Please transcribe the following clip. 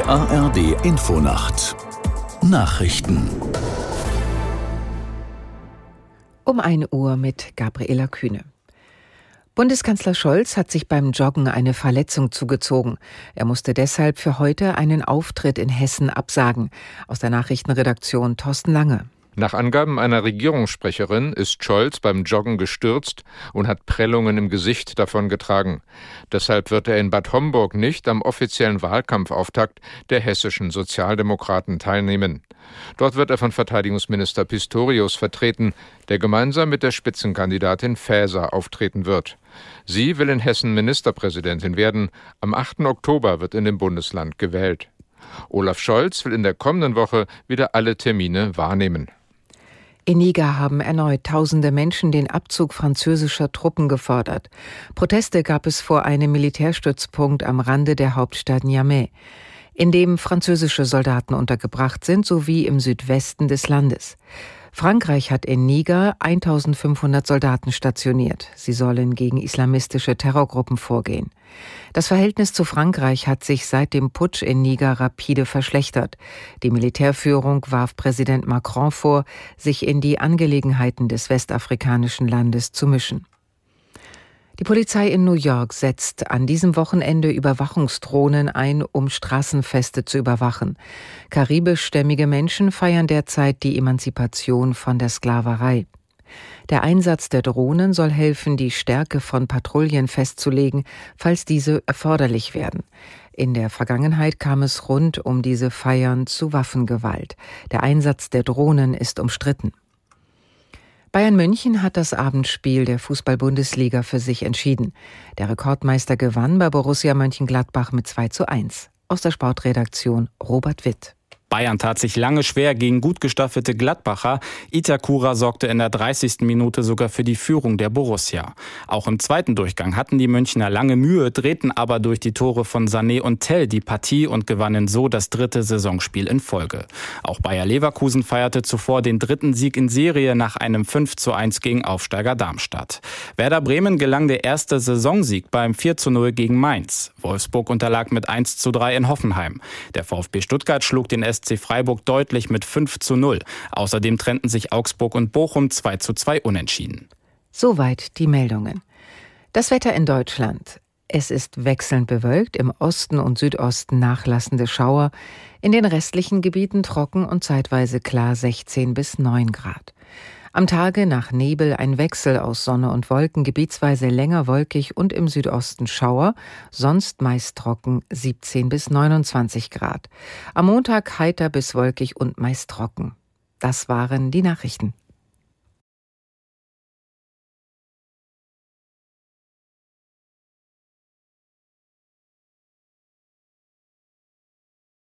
Die ARD Infonacht Nachrichten Um 1 Uhr mit Gabriela Kühne. Bundeskanzler Scholz hat sich beim Joggen eine Verletzung zugezogen. Er musste deshalb für heute einen Auftritt in Hessen absagen. Aus der Nachrichtenredaktion Thorsten Lange. Nach Angaben einer Regierungssprecherin ist Scholz beim Joggen gestürzt und hat Prellungen im Gesicht davongetragen. Deshalb wird er in Bad Homburg nicht am offiziellen Wahlkampfauftakt der hessischen Sozialdemokraten teilnehmen. Dort wird er von Verteidigungsminister Pistorius vertreten, der gemeinsam mit der Spitzenkandidatin Faeser auftreten wird. Sie will in Hessen Ministerpräsidentin werden. Am 8. Oktober wird in dem Bundesland gewählt. Olaf Scholz will in der kommenden Woche wieder alle Termine wahrnehmen. In Niger haben erneut tausende Menschen den Abzug französischer Truppen gefordert. Proteste gab es vor einem Militärstützpunkt am Rande der Hauptstadt Niamey, in dem französische Soldaten untergebracht sind, sowie im Südwesten des Landes. Frankreich hat in Niger 1500 Soldaten stationiert. Sie sollen gegen islamistische Terrorgruppen vorgehen. Das Verhältnis zu Frankreich hat sich seit dem Putsch in Niger rapide verschlechtert. Die Militärführung warf Präsident Macron vor, sich in die Angelegenheiten des westafrikanischen Landes zu mischen. Die Polizei in New York setzt an diesem Wochenende Überwachungsdrohnen ein, um Straßenfeste zu überwachen. Karibischstämmige Menschen feiern derzeit die Emanzipation von der Sklaverei. Der Einsatz der Drohnen soll helfen, die Stärke von Patrouillen festzulegen, falls diese erforderlich werden. In der Vergangenheit kam es rund um diese Feiern zu Waffengewalt. Der Einsatz der Drohnen ist umstritten. Bayern München hat das Abendspiel der Fußball-Bundesliga für sich entschieden. Der Rekordmeister gewann bei Borussia Mönchengladbach mit 2 zu 1. Aus der Sportredaktion Robert Witt. Bayern tat sich lange schwer gegen gut gestaffelte Gladbacher. Itakura sorgte in der 30. Minute sogar für die Führung der Borussia. Auch im zweiten Durchgang hatten die Münchner lange Mühe, drehten aber durch die Tore von Sané und Tell die Partie und gewannen so das dritte Saisonspiel in Folge. Auch Bayer Leverkusen feierte zuvor den dritten Sieg in Serie nach einem 5 zu 1 gegen Aufsteiger Darmstadt. Werder Bremen gelang der erste Saisonsieg beim 4 zu 0 gegen Mainz. Wolfsburg unterlag mit 1 zu 3 in Hoffenheim. Der VfB Stuttgart schlug den Freiburg deutlich mit 5 zu 0. Außerdem trennten sich Augsburg und Bochum 2 zu 2 unentschieden. Soweit die Meldungen. Das Wetter in Deutschland. Es ist wechselnd bewölkt, im Osten und Südosten nachlassende Schauer, in den restlichen Gebieten trocken und zeitweise klar 16 bis 9 Grad. Am Tage nach Nebel ein Wechsel aus Sonne und Wolken, gebietsweise länger wolkig und im Südosten Schauer, sonst meist trocken 17 bis 29 Grad. Am Montag heiter bis wolkig und meist trocken. Das waren die Nachrichten.